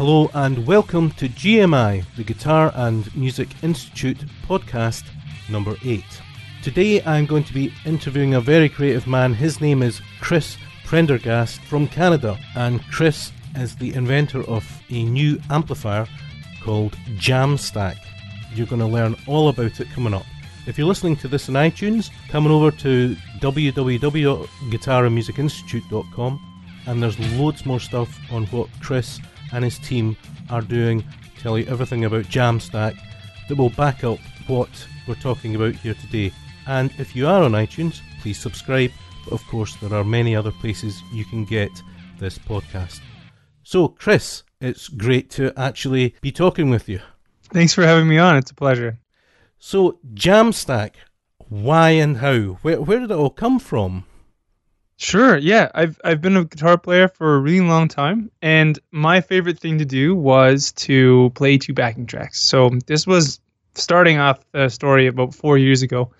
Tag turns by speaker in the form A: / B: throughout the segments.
A: Hello and welcome to GMI, the Guitar and Music Institute podcast number 8. Today I'm going to be interviewing a very creative man. His name is Chris Prendergast from Canada, and Chris is the inventor of a new amplifier called Jamstack. You're going to learn all about it coming up. If you're listening to this on iTunes, come on over to www.guitarandmusicinstitute.com and there's loads more stuff on what Chris and his team are doing. Tell you everything about Jamstack that will back up what we're talking about here today. And if you are on iTunes, please subscribe. But of course, there are many other places you can get this podcast. So, Chris, it's great to actually be talking with you.
B: Thanks for having me on. It's a pleasure.
A: So, Jamstack, why and how? Where, where did it all come from?
B: Sure. Yeah, I've I've been a guitar player for a really long time, and my favorite thing to do was to play two backing tracks. So this was starting off the story about four years ago,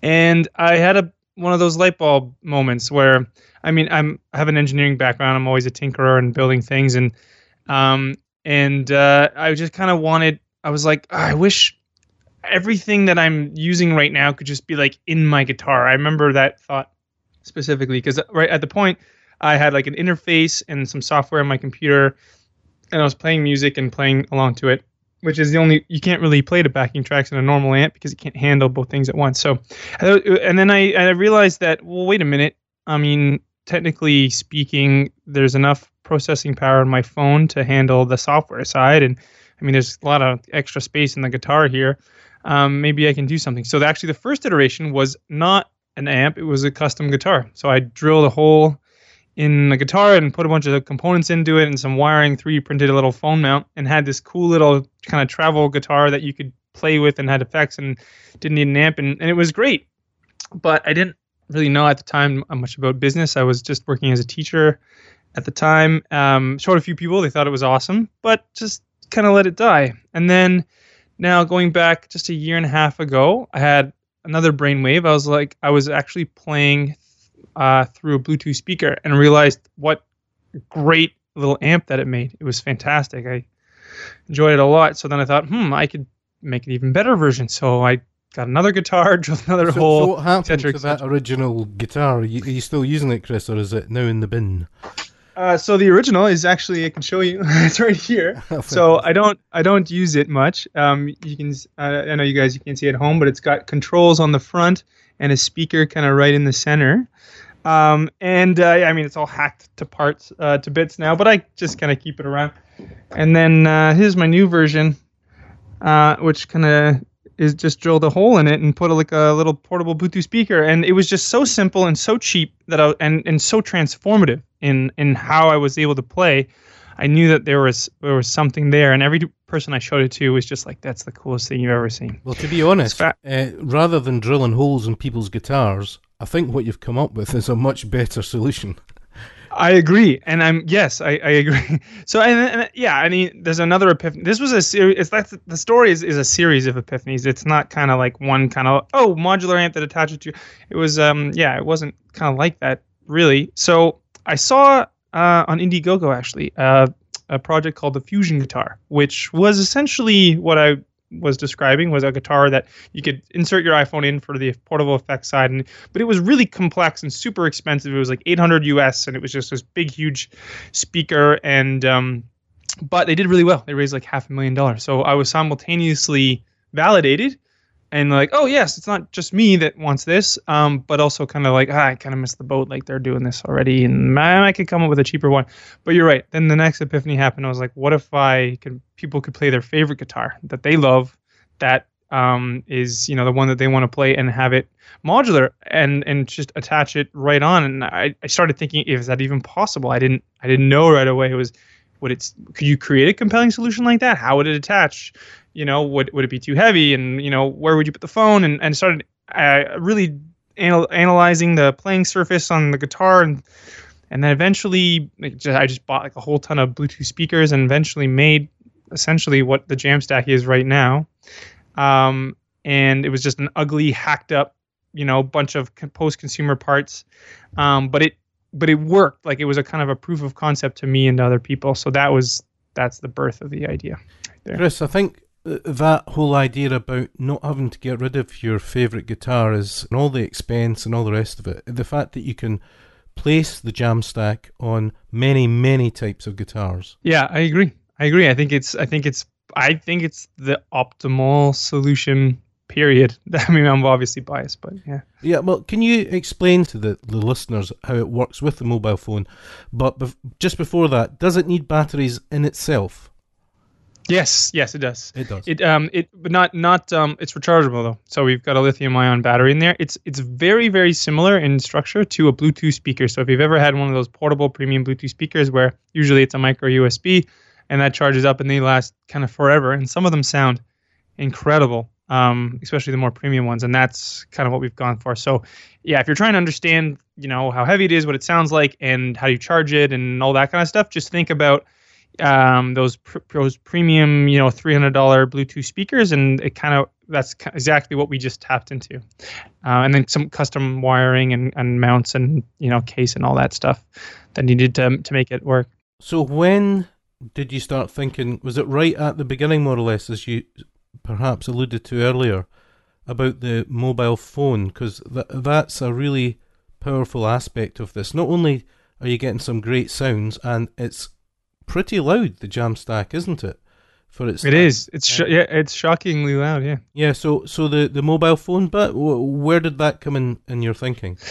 B: and I had a one of those light bulb moments where I mean I'm I have an engineering background. I'm always a tinkerer and building things, and um and uh, I just kind of wanted. I was like, I wish everything that I'm using right now could just be like in my guitar. I remember that thought specifically because right at the point I had like an interface and some software on my computer, and I was playing music and playing along to it, which is the only you can't really play the backing tracks in a normal amp because it can't handle both things at once. So, and then I I realized that well wait a minute, I mean technically speaking, there's enough processing power on my phone to handle the software side, and I mean there's a lot of extra space in the guitar here. Um, maybe I can do something. So actually, the first iteration was not an amp, it was a custom guitar. So I drilled a hole in the guitar and put a bunch of components into it and some wiring, 3D printed a little phone mount, and had this cool little kind of travel guitar that you could play with and had effects and didn't need an amp. And, and it was great. But I didn't really know at the time much about business. I was just working as a teacher at the time. Um, showed a few people, they thought it was awesome, but just kind of let it die. And then now going back just a year and a half ago, I had another brainwave. I was like, I was actually playing uh, through a Bluetooth speaker and realized what great little amp that it made. It was fantastic. I enjoyed it a lot. So then I thought, hmm, I could make an even better version. So I got another guitar, drilled another
A: so,
B: hole.
A: So what happened to that original guitar? Are you, are you still using it, Chris, or is it now in the bin?
B: Uh, so the original is actually I can show you. it's right here. so I don't I don't use it much. Um, you can uh, I know you guys you can't see it at home, but it's got controls on the front and a speaker kind of right in the center. Um, and uh, I mean it's all hacked to parts uh, to bits now, but I just kind of keep it around. And then uh, here's my new version, uh, which kind of is just drilled a hole in it and put a, like a little portable Bluetooth speaker, and it was just so simple and so cheap that I and and so transformative in in how I was able to play. I knew that there was there was something there, and every person I showed it to was just like, "That's the coolest thing you've ever seen."
A: Well, to be honest, uh, rather than drilling holes in people's guitars, I think what you've come up with is a much better solution.
B: I agree, and I'm yes, I, I agree. So and, and, yeah, I mean, there's another epiphany. This was a series. It's like the story is, is a series of epiphanies. It's not kind of like one kind of oh modular amp that attaches to. It was um yeah, it wasn't kind of like that really. So I saw uh, on Indiegogo actually uh, a project called the Fusion Guitar, which was essentially what I was describing was a guitar that you could insert your iPhone in for the portable effects side, and but it was really complex and super expensive. It was like 800 US, and it was just this big, huge speaker, and um, but they did really well. They raised like half a million dollars. So I was simultaneously validated and like, oh yes, it's not just me that wants this, um, but also kind of like, ah, I kind of missed the boat. Like they're doing this already, and man, I could come up with a cheaper one. But you're right. Then the next epiphany happened. I was like, what if I could? People could play their favorite guitar that they love, that um, is you know the one that they want to play, and have it modular and and just attach it right on. And I, I started thinking, is that even possible? I didn't I didn't know right away. It was would it could you create a compelling solution like that? How would it attach? You know, would would it be too heavy? And you know, where would you put the phone? And and started uh, really anal- analyzing the playing surface on the guitar, and and then eventually I just bought like a whole ton of Bluetooth speakers, and eventually made essentially what the Jamstack is right now. Um, and it was just an ugly, hacked up, you know, bunch of post-consumer parts. Um, but it but it worked. Like it was a kind of a proof of concept to me and to other people. So that was that's the birth of the idea.
A: Right Chris, I think that whole idea about not having to get rid of your favorite guitar is and all the expense and all the rest of it. The fact that you can place the Jamstack on many many types of guitars.
B: Yeah, I agree. I agree. I think it's I think it's I think it's the optimal solution period. I mean, I'm obviously biased, but yeah.
A: Yeah, well, can you explain to the, the listeners how it works with the mobile phone? But bef- just before that, does it need batteries in itself?
B: Yes, yes, it does.
A: It does.
B: It um it but not not um it's rechargeable though. So we've got a lithium ion battery in there. It's it's very very similar in structure to a Bluetooth speaker. So if you've ever had one of those portable premium Bluetooth speakers where usually it's a micro USB and that charges up and they last kind of forever and some of them sound incredible. Um, especially the more premium ones, and that's kind of what we've gone for. So, yeah, if you're trying to understand, you know, how heavy it is, what it sounds like, and how you charge it, and all that kind of stuff, just think about um, those pr- those premium, you know, three hundred dollar Bluetooth speakers, and it kind of that's exactly what we just tapped into, uh, and then some custom wiring and, and mounts and you know case and all that stuff that needed to to make it work.
A: So when did you start thinking? Was it right at the beginning, more or less, as you perhaps alluded to earlier, about the mobile phone? Because th- that's a really powerful aspect of this. Not only are you getting some great sounds, and it's pretty loud. The Jamstack, isn't it?
B: For its it is. It's sh- yeah. It's shockingly loud. Yeah.
A: Yeah. So so the the mobile phone, but where did that come in in your thinking?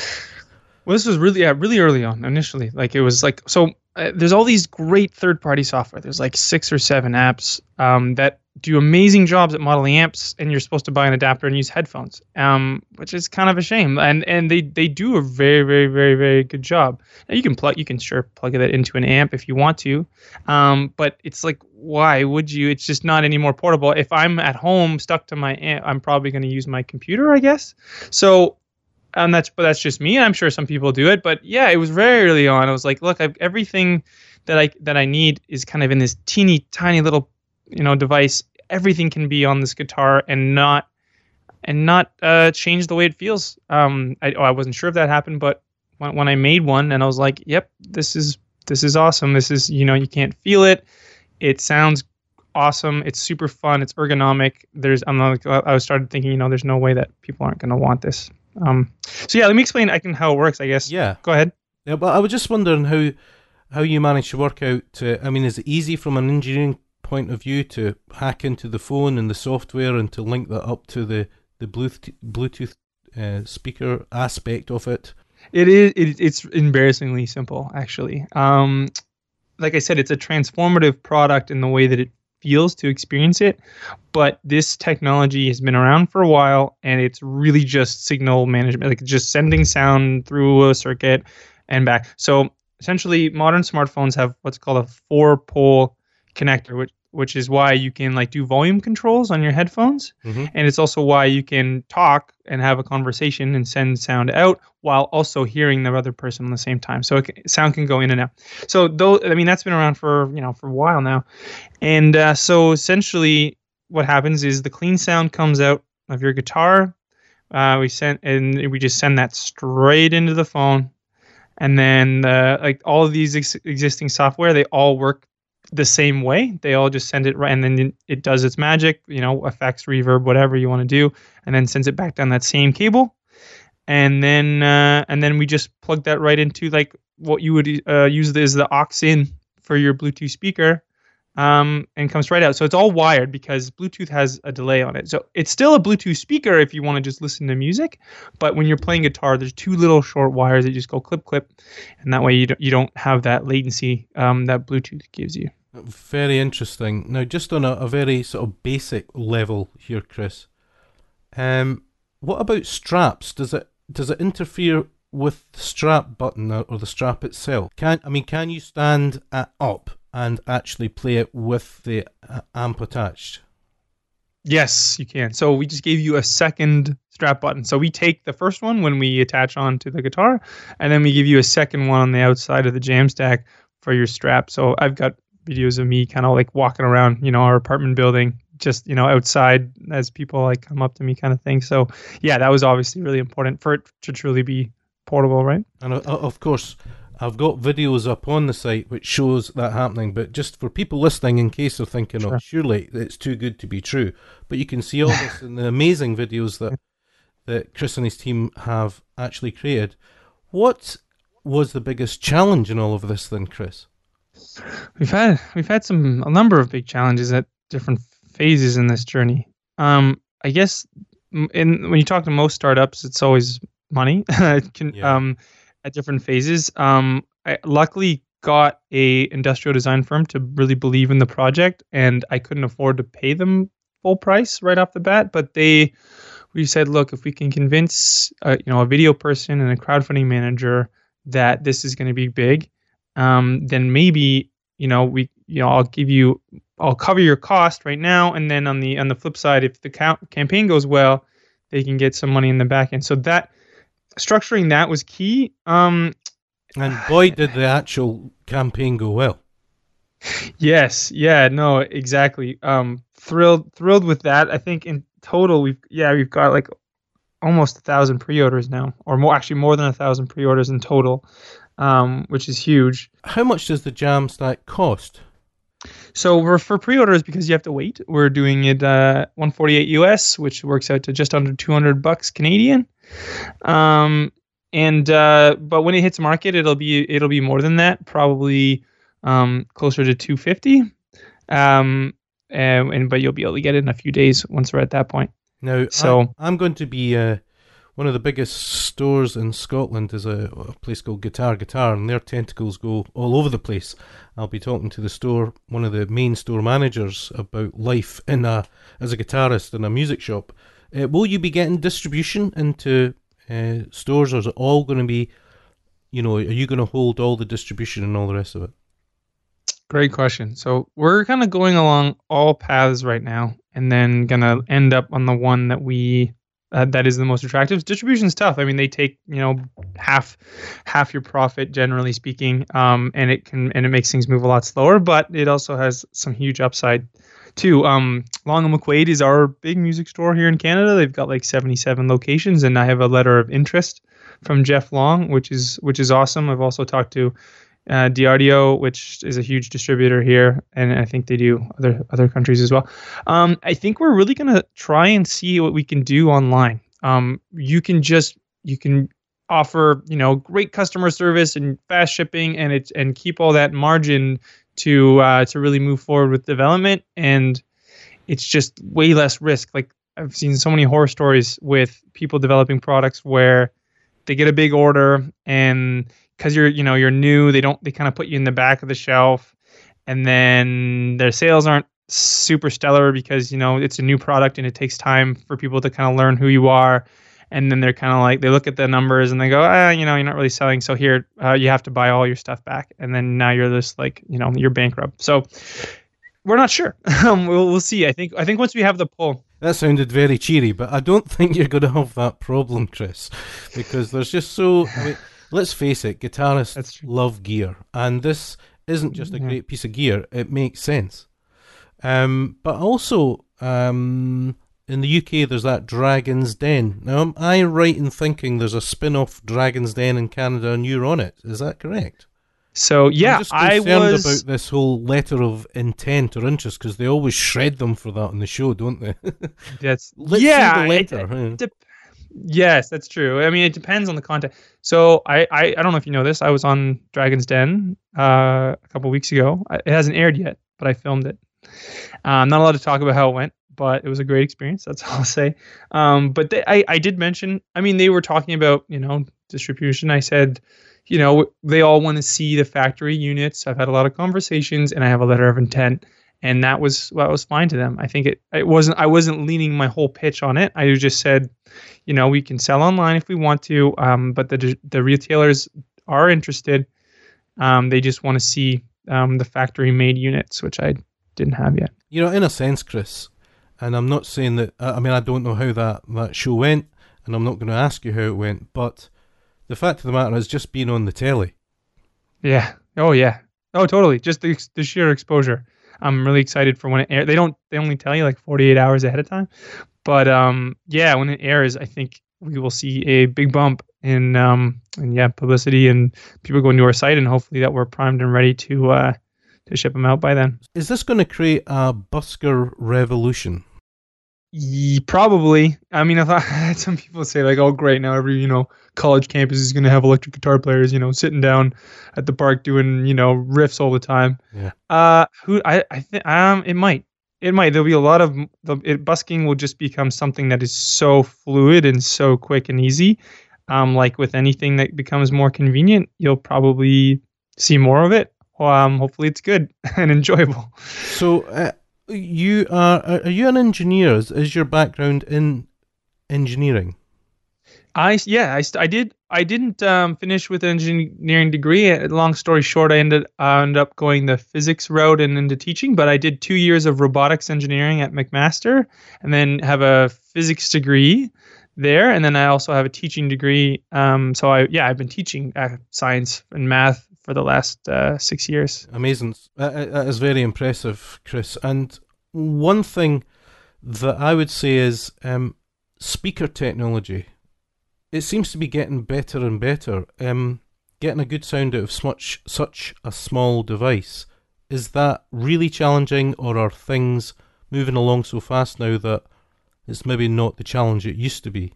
B: Well, this was really yeah really early on initially. Like it was like so. Uh, there's all these great third party software. There's like six or seven apps um, that do amazing jobs at modeling amps, and you're supposed to buy an adapter and use headphones, um, which is kind of a shame. And and they they do a very very very very good job. Now you can plug you can sure plug that into an amp if you want to, um, but it's like why would you? It's just not any more portable. If I'm at home stuck to my amp, I'm probably going to use my computer, I guess. So and that's but that's just me. I'm sure some people do it, but yeah, it was very early on. I was like, look, I've, everything that I that I need is kind of in this teeny tiny little you know device everything can be on this guitar and not and not uh, change the way it feels. Um, I, oh, I wasn't sure if that happened, but when, when I made one and I was like, "Yep, this is this is awesome. This is you know you can't feel it. It sounds awesome. It's super fun. It's ergonomic. There's I'm like I started thinking you know there's no way that people aren't going to want this. Um, so yeah, let me explain. I can how it works. I guess.
A: Yeah.
B: Go ahead.
A: Yeah, but I was just wondering how how you managed to work out. To, I mean, is it easy from an engineering point of view to hack into the phone and the software and to link that up to the the Bluetooth, Bluetooth uh, speaker aspect of it?
B: It is. It, it's embarrassingly simple, actually. Um, like I said, it's a transformative product in the way that it feels to experience it. But this technology has been around for a while, and it's really just signal management, like just sending sound through a circuit and back. So essentially, modern smartphones have what's called a four-pole connector, which which is why you can like do volume controls on your headphones. Mm-hmm. and it's also why you can talk and have a conversation and send sound out while also hearing the other person at the same time. So can, sound can go in and out. So though i mean that's been around for you know for a while now. And uh, so essentially what happens is the clean sound comes out of your guitar. Uh, we send and we just send that straight into the phone. And then uh, like all of these ex- existing software they all work the same way. They all just send it right, and then it does its magic, you know, effects, reverb, whatever you want to do, and then sends it back down that same cable. And then uh, and then we just plug that right into like what you would uh, use as the aux in for your Bluetooth speaker, um, and comes right out. So it's all wired because Bluetooth has a delay on it. So it's still a Bluetooth speaker if you want to just listen to music, but when you're playing guitar, there's two little short wires that just go clip clip, and that way you don't you don't have that latency um, that Bluetooth gives you.
A: Very interesting. Now, just on a, a very sort of basic level here, Chris. Um, what about straps? Does it does it interfere with the strap button or, the strap itself? Can I mean, can you stand up and actually play it with the uh, amp attached?
B: Yes, you can. So we just gave you a second strap button. So we take the first one when we attach onto the guitar, and then we give you a second one on the outside of the Jamstack for your strap. So I've got videos of me kind of like walking around, you know, our apartment building, just you know, outside as people like come up to me, kind of thing. So yeah, that was obviously really important for it to truly be portable, right?
A: And uh, of course, I've got videos up on the site which shows that happening, but just for people listening, in case they're thinking, "Oh, surely it's too good to be true," but you can see all this in the amazing videos that that Chris and his team have actually created. What was the biggest challenge in all of this, then, Chris?
B: We've had we've had some a number of big challenges at different phases in this journey. Um, I guess in when you talk to most startups, it's always money. It can,
A: Yeah.
B: um, at different phases. Um, I luckily got a industrial design firm to really believe in the project, and I couldn't afford to pay them full price right off the bat. But they, we said, look, if we can convince, uh, you know, a video person and a crowdfunding manager that this is going to be big, um, then maybe you know we you know I'll give you I'll cover your cost right now, and then on the on the flip side, if the ca- campaign goes well, they can get some money in the back end. So that structuring that was key. Um,
A: And boy, did the actual campaign go well.
B: yes, yeah, no, exactly. Um, thrilled thrilled with that. I think in total we've yeah we've got like almost a thousand pre-orders now, or more actually more than a thousand pre-orders in total, um, which is huge.
A: How much does the jam Jamstack cost?
B: So we're for pre-orders because you have to wait. We're doing it uh, 148 US, which works out to just under 200 bucks Canadian. Um, and uh, but when it hits market, it'll be it'll be more than that, probably um, closer to 250. Um, and, and but you'll be able to get it in a few days once we're at that point.
A: Now,
B: So-
A: I, am going to be uh, one of the biggest stores in Scotland is a, a place called Guitar Guitar, and their tentacles go all over the place. I'll be talking to the store, one of the main store managers, about life in a as a guitarist in a music shop. Uh, will you be getting distribution into uh, stores, or is it all going to be, you know, are you going to hold all the distribution and all the rest of it?
B: Great question. So we're kind of going along all paths right now, and then gonna end up on the one that we uh, that is the most attractive. Distribution's tough. I mean, they take you know half half your profit generally speaking, um, and it can and it makes things move a lot slower. But it also has some huge upside too. Um, Long and McQuade is our big music store here in Canada. They've got like 77 locations, and I have a letter of interest from Jeff Long, which is which is awesome. I've also talked to uh, D'Addario, which is a huge distributor here, and I think they do other other countries as well. Um, I think we're really gonna try and see what we can do online. Um, you can just you can offer you know great customer service and fast shipping, and it and keep all that margin to uh, to really move forward with development, and it's just way less risk. Like I've seen so many horror stories with people developing products where they get a big order and because you're you know you're new they don't they kind of put you in the back of the shelf and then their sales aren't super stellar because you know it's a new product and it takes time for people to kind of learn who you are. And then they're kind of like they look at the numbers and they go ah you know you're not really selling so here uh, you have to buy all your stuff back. And then now you're this like you know you're bankrupt. So we're not sure. Um, we'll, we'll see. I think i think once we have the poll
A: That sounded very cheery, but I don't think you're going to have that problem, Chris, because there's just so. I mean, let's face it, guitarists
B: true.
A: love gear, and this isn't just a
B: Yeah.
A: great piece of gear; it makes sense. Um, but also, um, in the UK, there's that Dragon's Den. Now, am I right in thinking there's a spin-off Dragon's Den in Canada, and you're on it? Is that correct?
B: so yeah
A: I'm just
B: i
A: concerned
B: was
A: about this whole letter of intent or interest because they always shred them for that on the show, don't they?
B: that's yeah
A: see the
B: it-
A: letter. huh?
B: Dep- yes, that's true. I mean, it depends on the content. So I, I, I don't know if you know this. I was on Dragon's Den uh, a couple weeks ago. It hasn't aired yet, but I filmed it. I'm not allowed to talk about how it went, but it was a great experience. That's all I'll say. Um, but they, I, I did mention. I mean, they were talking about you know distribution. I said, you know, they all want to see the factory units. I've had a lot of conversations, and I have a letter of intent and that was that was fine to them. I think it it wasn't I wasn't leaning my whole pitch on it. I just said, you know, we can sell online if we want to, um, but the the retailers are interested. Um, they just want to see um, the factory made units, which I didn't have yet.
A: You know, in a sense, Chris, and I'm not saying that. I I mean, I don't know how that that show went, and I'm not going to ask you how it went. But the fact of the matter is, just being on the telly.
B: Yeah. Oh yeah. Oh totally. Just the the sheer exposure. I'm really excited for when it airs. They don't. They only tell you like 48 hours ahead of time, but um, yeah, when it airs, I think we will see a big bump in um and yeah publicity and people going to our site and hopefully that we're primed and ready to uh to ship them out by then.
A: Is this going to create a busker revolution?
B: Yeah, probably. I mean, I thought I had some people say like, "Oh, great! Now every you know college campus is going to have electric guitar players, you know, sitting down at the park doing you know riffs all the time."
A: Yeah.
B: Uh, who I I think um it might it might there'll be a lot of the it, busking will just become something that is so fluid and so quick and easy. Um, like with anything that becomes more convenient, you'll probably see more of it. Um, hopefully it's good and enjoyable.
A: So, uh, you are are you an engineer? Is, is your background in engineering?
B: I yeah I, I did I didn't um, finish with an engineering degree. Uh, long story short, I ended I ended up going the physics route and into teaching. But I did two years of robotics engineering at McMaster, and then have a physics degree there, and then I also have a teaching degree. Um, so I yeah I've been teaching uh, science and math for the last uh, six years.
A: Amazing. That, that is very impressive, Chris. And one thing that I would say is um, speaker technology. It seems to be getting better and better. Um, getting a good sound out of such such a small device is that really challenging, or are things moving along so fast now that it's maybe not the challenge it used to be?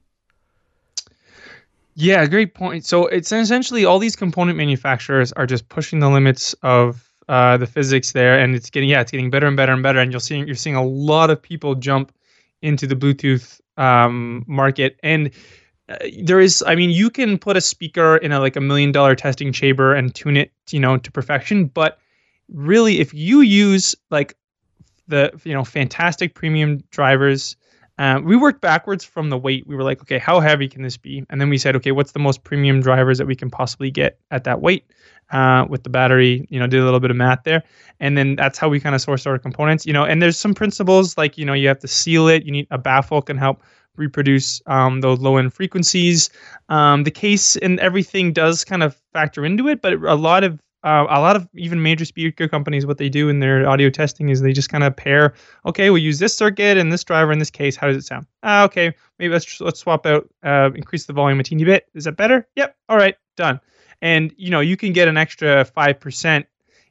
B: Yeah, great point. So it's essentially all these component manufacturers are just pushing the limits of uh, the physics there, and it's getting yeah, it's getting better and better and better. And you're seeing you're seeing a lot of people jump into the Bluetooth um, market, and uh, there is, I mean, you can put a speaker in a like a million dollar testing chamber and tune it, you know, to perfection. But really, if you use like the you know fantastic premium drivers um, we worked backwards from the weight. We were like, okay, how heavy can this be? And then we said, okay, what's the most premium drivers that we can possibly get at that weight uh, with the battery? You know, did a little bit of math there, and then that's how we kind of source our components. You know, and there's some principles like you know you have to seal it. You need a baffle can help reproduce um, those low end frequencies. Um, the case and everything does kind of factor into it, but a lot of uh, a lot of even major speaker companies, what they do in their audio testing is they just kind of pair. Okay, we'll use this circuit and this driver in this case. How does it sound? Ah, okay, maybe let's let's swap out, uh, increase the volume a teeny bit. Is that better? Yep. All right, done. And you know you can get an extra five percent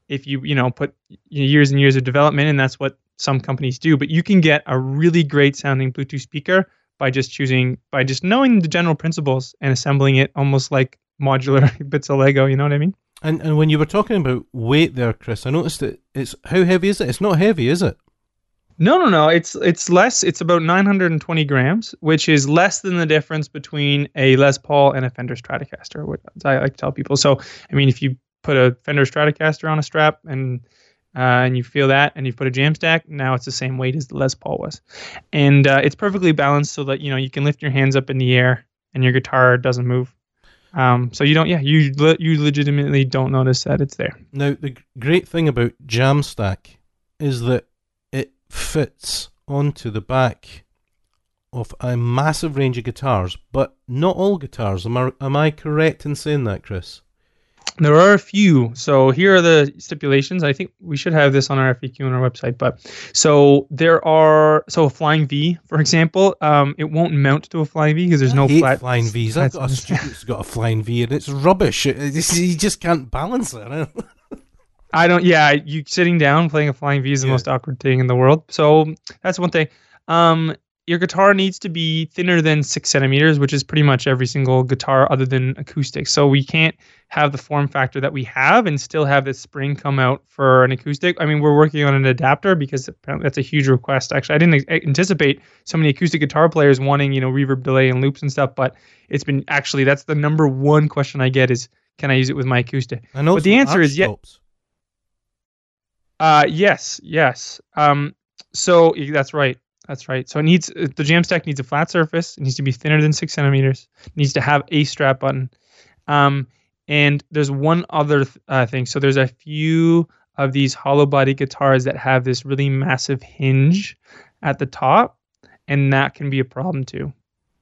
B: if you you know put years and years of development, and that's what some companies do. But you can get a really great sounding Bluetooth speaker by just choosing by just knowing the general principles and assembling it almost like modular bits of Lego. You know what I mean?
A: And and when you were talking about weight there, Chris, I noticed that it's how heavy is it? It's not heavy, is it?
B: No, no, no. It's it's less. It's about 920 grams, which is less than the difference between a Les Paul and a Fender Stratocaster. What I like to tell people. So, I mean, if you put a Fender Stratocaster on a strap and uh, and you feel that, and you put a Jamstack, now it's the same weight as the Les Paul was, and uh, it's perfectly balanced so that you know you can lift your hands up in the air and your guitar doesn't move. Um, so you don't, yeah, you le- you legitimately don't notice that it's there.
A: Now the great thing about Jamstack is that it fits onto the back of a massive range of guitars, but not all guitars. Am I am I correct in saying that, Chris?
B: There are a few. So here are the stipulations. I think we should have this on our FAQ on our website. But so there are so a flying V, for example, um, it won't mount to a flying V because there's
A: I
B: no flat
A: flying V's. I've got a student who's got a flying V and it's rubbish. It's, you just can't balance it.
B: I don't. Yeah, you sitting down playing a flying V is the
A: Yeah.
B: most awkward thing in the world. So that's one thing. Um, your guitar needs to be thinner than six centimeters, which is pretty much every single guitar other than acoustic. So we can't have the form factor that we have and still have this spring come out for an acoustic. I mean, we're working on an adapter because apparently that's a huge request. Actually, I didn't anticipate so many acoustic guitar players wanting, you know, reverb delay and loops and stuff. But it's been actually that's the number one question I get is, can I use it with my acoustic?
A: I know.
B: But the answer is yes. Uh, yes, yes. Um, so that's right. That's right. So it needs uh, the Jamstack needs a flat surface. It needs to be thinner than six centimeters. It needs to have a strap button. Um, and there's one other th- uh, thing. So there's a few of these hollow body guitars that have this really massive hinge at the top, and that can be a problem too.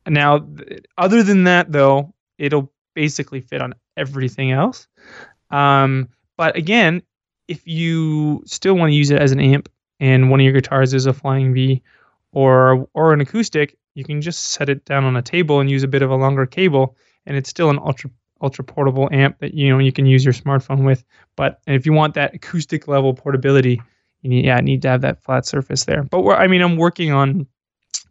B: Now, th- other than that, though, it'll basically fit on everything else. Um, but again, if you still want to use it as an amp and one of your guitars is a flying V or or an acoustic, you can just set it down on a table and use a bit of a longer cable, and it's still an ultra ultra portable amp that you know you can use your smartphone with. But if you want that acoustic level portability, you need yeah need to have that flat surface there. But I mean, I'm working on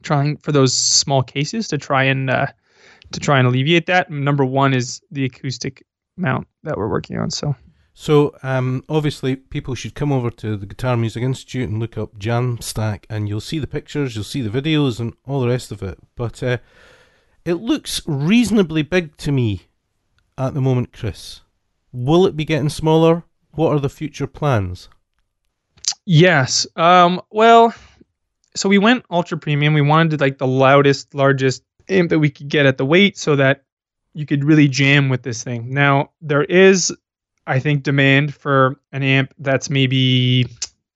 B: trying for those small cases to try and uh, to try and alleviate that. Number one is the acoustic mount that we're working on. So.
A: So um, obviously, people should come over to the Guitar Music Institute and look up Jamstack, and you'll see the pictures, you'll see the videos, and all the rest of it. But uh, it looks reasonably big to me at the moment, Chris. Will it be getting smaller? What are the future plans?
B: Yes. Um, well, so we went ultra premium. We wanted like the loudest, largest amp that we could get at the weight so that you could really jam with this thing. Now, there is, I think, demand for an amp that's maybe,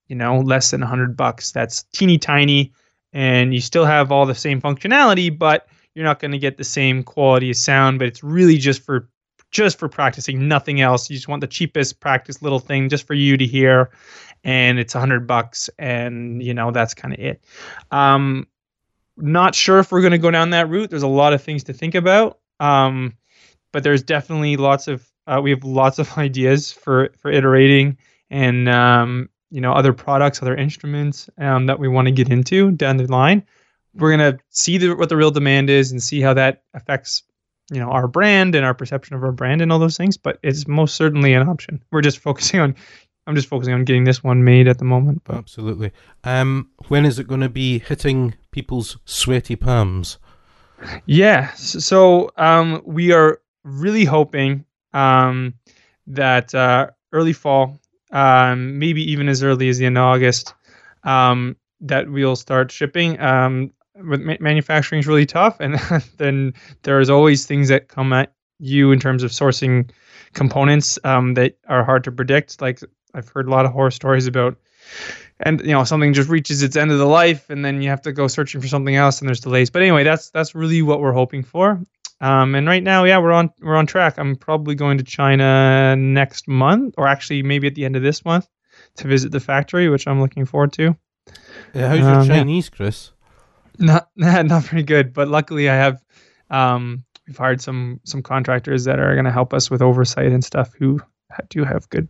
B: you know, less than 100 bucks. That's teeny tiny, and you still have all the same functionality, but you're not going to get the same quality of sound. But it's really just for just for practicing, nothing else. You just want the cheapest practice little thing just for you to hear, and it's a hundred bucks, and you know that's kind of it. Um, not sure if we're going to go down that route. There's a lot of things to think about, um, but there's definitely lots of uh, we have lots of ideas for for iterating and um, you know other products, other instruments um, that we want to get into down the line. We're gonna see the, what the real demand is and see how that affects you know our brand and our perception of our brand and all those things but it's most certainly an option we're just focusing on i'm just focusing on getting this one made at the moment
A: but. absolutely um when is it going to be hitting people's sweaty palms
B: yeah so um we are really hoping um that uh early fall um maybe even as early as the end of august um that we'll start shipping um manufacturing is really tough, and then there's always things that come at you in terms of sourcing components um, that are hard to predict. Like I've heard a lot of horror stories about, and you know something just reaches its end of the life, and then you have to go searching for something else, and there's delays. But anyway, that's that's really what we're hoping for. Um, and right now, yeah, we're on we're on track. I'm probably going to China next month, or actually maybe at the end of this month, to visit the factory, which I'm looking forward to.
A: Yeah, how's your um, Chinese, yeah. Chris?
B: Not not very good, but luckily I have um, we've hired some some contractors that are going to help us with oversight and stuff who do have good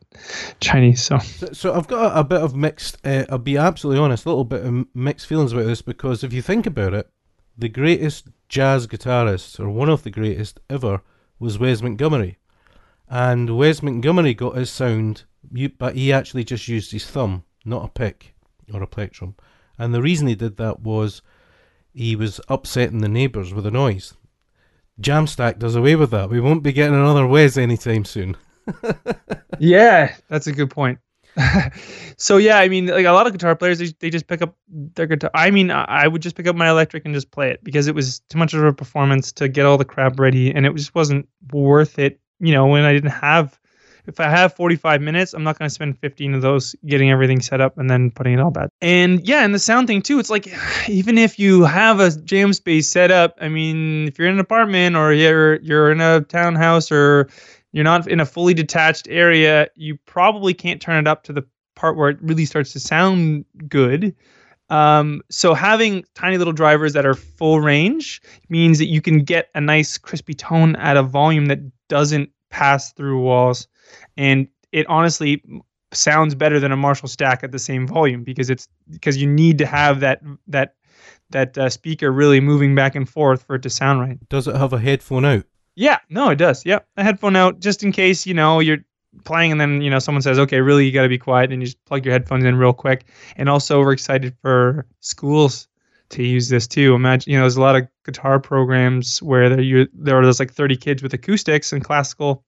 B: Chinese. So,
A: so I've got a, bit of mixed. Uh, I'll be absolutely honest, a little bit of mixed feelings about this because if you think about it, the greatest jazz guitarist, or one of the greatest ever, was Wes Montgomery, and Wes Montgomery got his sound, but he actually just used his thumb, not a pick or a plectrum, and the reason he did that was he was upsetting the neighbours with the noise. Jamstack does away with that. We won't be getting another Wes anytime soon.
B: yeah, that's a good point. so yeah, I mean, like a lot of guitar players, they, they just pick up their guitar. I mean, I would just pick up my electric and just play it because it was too much of a performance to get all the crap ready, and it just wasn't worth it. You know, when I didn't have if I have 45 minutes, I'm not going to spend 15 of those getting everything set up and then putting it all back. And yeah, and the sound thing too, it's like even if you have a jam space set up, I mean, if you're in an apartment or you're you're in a townhouse or you're not in a fully detached area, you probably can't turn it up to the part where it really starts to sound good. Um, so having tiny little drivers that are full range means that you can get a nice crispy tone at a volume that doesn't pass through walls and it honestly sounds better than a Marshall stack at the same volume because it's because you need to have that that that uh, speaker really moving back and forth for it to sound right.
A: Does it have a headphone out?
B: Yeah, no, it does. Yep, a headphone out just in case you know you're playing and then you know someone says, okay, really you got to be quiet, and you just plug your headphones in real quick. And also, we're excited for schools to use this too. Imagine, you know, there's a lot of guitar programs where there you there are those like 30 kids with acoustics and classical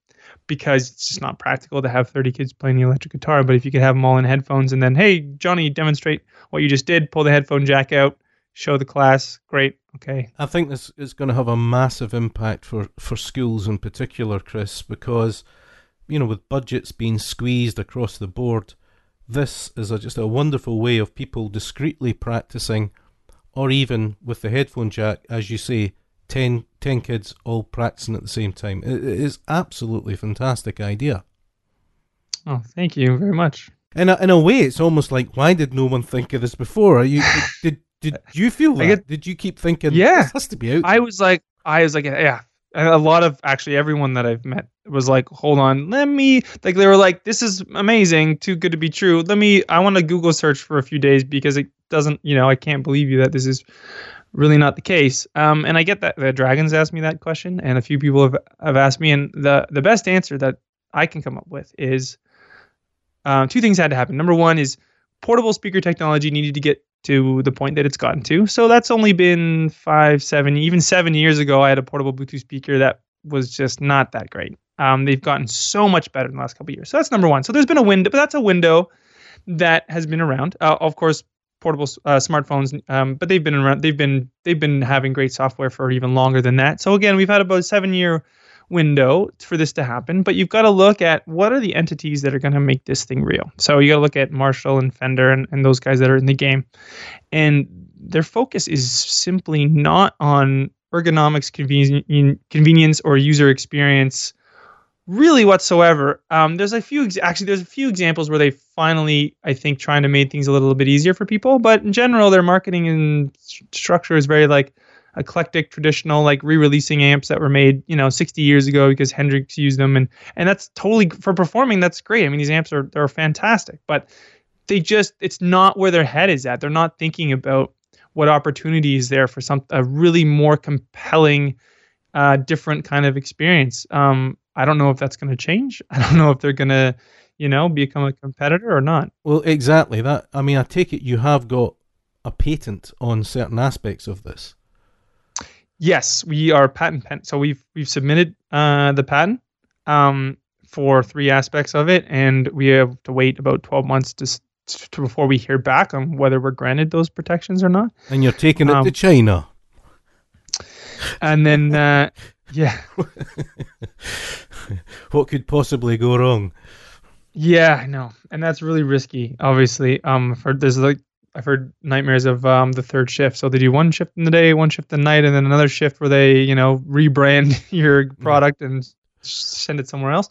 B: because it's just not practical to have 30 kids playing the electric guitar. But if you could have them all in headphones and then, hey, Johnny, demonstrate what you just did, pull the headphone jack out, show the class, great, okay.
A: I think this is going to have a massive impact for, for schools in particular, Chris, because, you know, with budgets being squeezed across the board, this is a, just a wonderful way of people discreetly practicing, or even with the headphone jack, as you say, 10, 10 kids all practicing at the same time. It, it is absolutely fantastic idea.
B: Oh, thank you very much.
A: In a, in a way, it's almost like, why did no one think of this before? You, did, did you feel that?
B: Get-
A: did you keep thinking?
B: Yeah.
A: this has to be out.
B: I was like, I was like, yeah. And a lot of actually everyone that I've met was like, hold on, let me like they were like, this is amazing, too good to be true. Let me, I want to Google search for a few days because it doesn't, you know, I can't believe you that this is really not the case. Um, and I get that the dragons asked me that question, and a few people have have asked me, and the the best answer that I can come up with is uh, two things had to happen. Number one is portable speaker technology needed to get to the point that it's gotten to. So that's only been five, seven, even seven years ago. I had a portable Bluetooth speaker that was just not that great. Um, they've gotten so much better in the last couple of years. So that's number one. So there's been a window, but that's a window that has been around. Uh, of course, portable uh, smartphones, um, but they've been around. They've been they've been having great software for even longer than that. So again, we've had about a seven year window for this to happen. But you've got to look at what are the entities that are going to make this thing real. So you got to look at Marshall and Fender and, and those guys that are in the game, and their focus is simply not on ergonomics, convenience, convenience, or user experience really whatsoever. Um, there's a few ex- actually there's a few examples where they finally I think trying to make things a little bit easier for people, but in general their marketing and s- structure is very like eclectic, traditional, like re-releasing amps that were made you know 60 years ago because Hendrix used them, and and that's totally for performing. That's great. I mean these amps are they're fantastic, but they just it's not where their head is at. They're not thinking about what opportunity is there for some a really more compelling uh, different kind of experience. Um, I don't know if that's going to change. I don't know if they're going to, you know, become a competitor or not.
A: well, exactly that. I mean, I take it you have got a patent on certain aspects of this.
B: Yes, we are patent pen. So we've we've submitted uh, the patent um, for three aspects of it, and we have to wait about twelve months to, to before we hear back on whether we're granted those protections or not.
A: And you're taking it
B: Um,
A: to China.
B: And then, uh, yeah,
A: what could possibly go wrong?
B: Yeah, I know, and that's really risky. Obviously, um, heard there's like I've heard nightmares of um the third shift. So they do one shift in the day, one shift at night, and then another shift where they you know rebrand your product and send it somewhere else.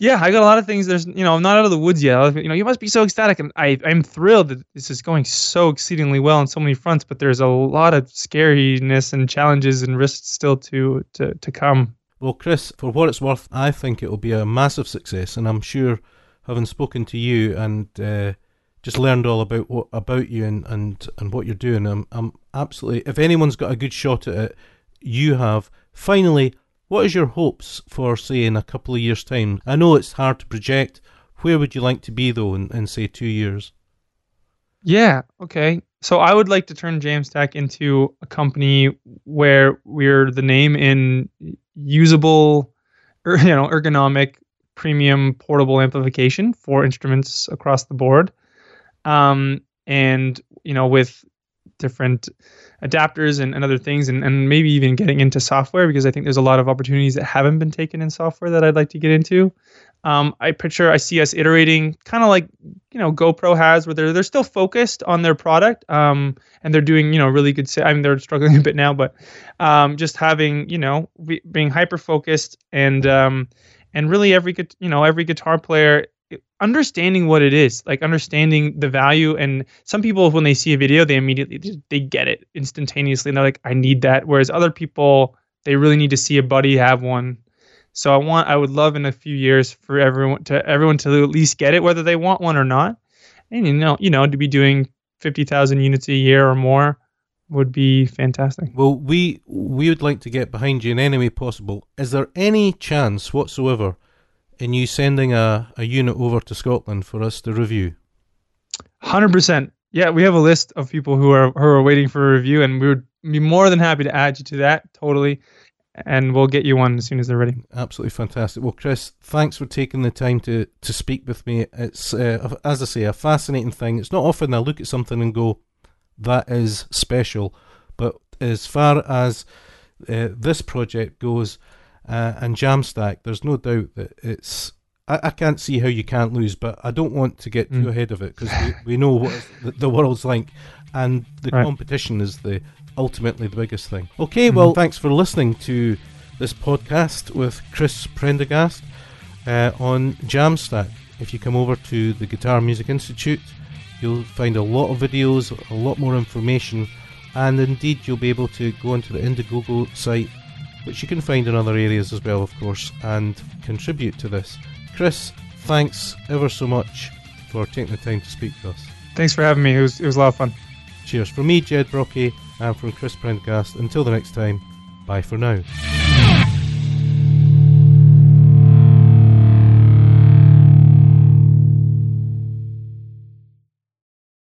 B: Yeah, I got a lot of things. There's you know I'm not out of the woods yet. You know you must be so ecstatic, and I I'm thrilled that this is going so exceedingly well on so many fronts. But there's a lot of scariness and challenges and risks still to to to come.
A: Well, Chris, for what it's worth, I think it will be a massive success, and I'm sure, having spoken to you and uh, just learned all about what about you and, and, and what you're doing, I'm, I'm absolutely. If anyone's got a good shot at it, you have. Finally, what is your hopes for, say, in a couple of years' time? I know it's hard to project. Where would you like to be though in, in say two years?
B: Yeah. Okay. So I would like to turn Jamstack into a company where we're the name in usable, er, you know, ergonomic, premium, portable amplification for instruments across the board, um, and you know, with different adapters and, and other things, and, and maybe even getting into software because I think there's a lot of opportunities that haven't been taken in software that I'd like to get into. Um, I picture I see us iterating, kind of like you know GoPro has, where they're they're still focused on their product, um, and they're doing you know really good. sa- I mean they're struggling a bit now, but um, just having you know be, being hyper focused and um, and really every you know every guitar player understanding what it is, like understanding the value. And some people when they see a video, they immediately they get it instantaneously, and they're like, I need that. Whereas other people, they really need to see a buddy have one so I want I would love in a few years for everyone to everyone to at least get it, whether they want one or not. And you know, you know, to be doing fifty thousand units a year or more would be fantastic.
A: Well, we we would like to get behind you in any way possible. Is there any chance whatsoever in you sending a, a unit over to Scotland for us to review?
B: Hundred percent. Yeah, we have a list of people who are who are waiting for a review, and we would be more than happy to add you to that. Totally, and we'll get you one as soon as they're ready.
A: Absolutely fantastic. Well, Chris, thanks for taking the time to, to speak with me. It's, uh, as I say, a fascinating thing. It's not often I look at something and go, that is special. But as far as uh, this project goes uh, and Jamstack, there's no doubt that it's. I, I can't see how you can't lose, but I don't want to get too
B: Mm.
A: ahead of it because we, we know what the, the world's like, and the
B: Right.
A: competition is the ultimately the biggest thing. Okay, well, thanks for listening to this podcast with Chris Prendergast uh, on Jamstack. If you come over to the Guitar Music Institute, You'll find a lot of videos, a lot more information, and indeed you'll be able to go onto the Indiegogo site, which you can find in other areas as well, of course, and contribute to this. Chris, thanks ever so much for taking the time to speak to us.
B: Thanks for having me. It was, it was a lot of fun.
A: Cheers. From me, Jed Brockie, and from Chris Prendergast. Until the next time, bye for now.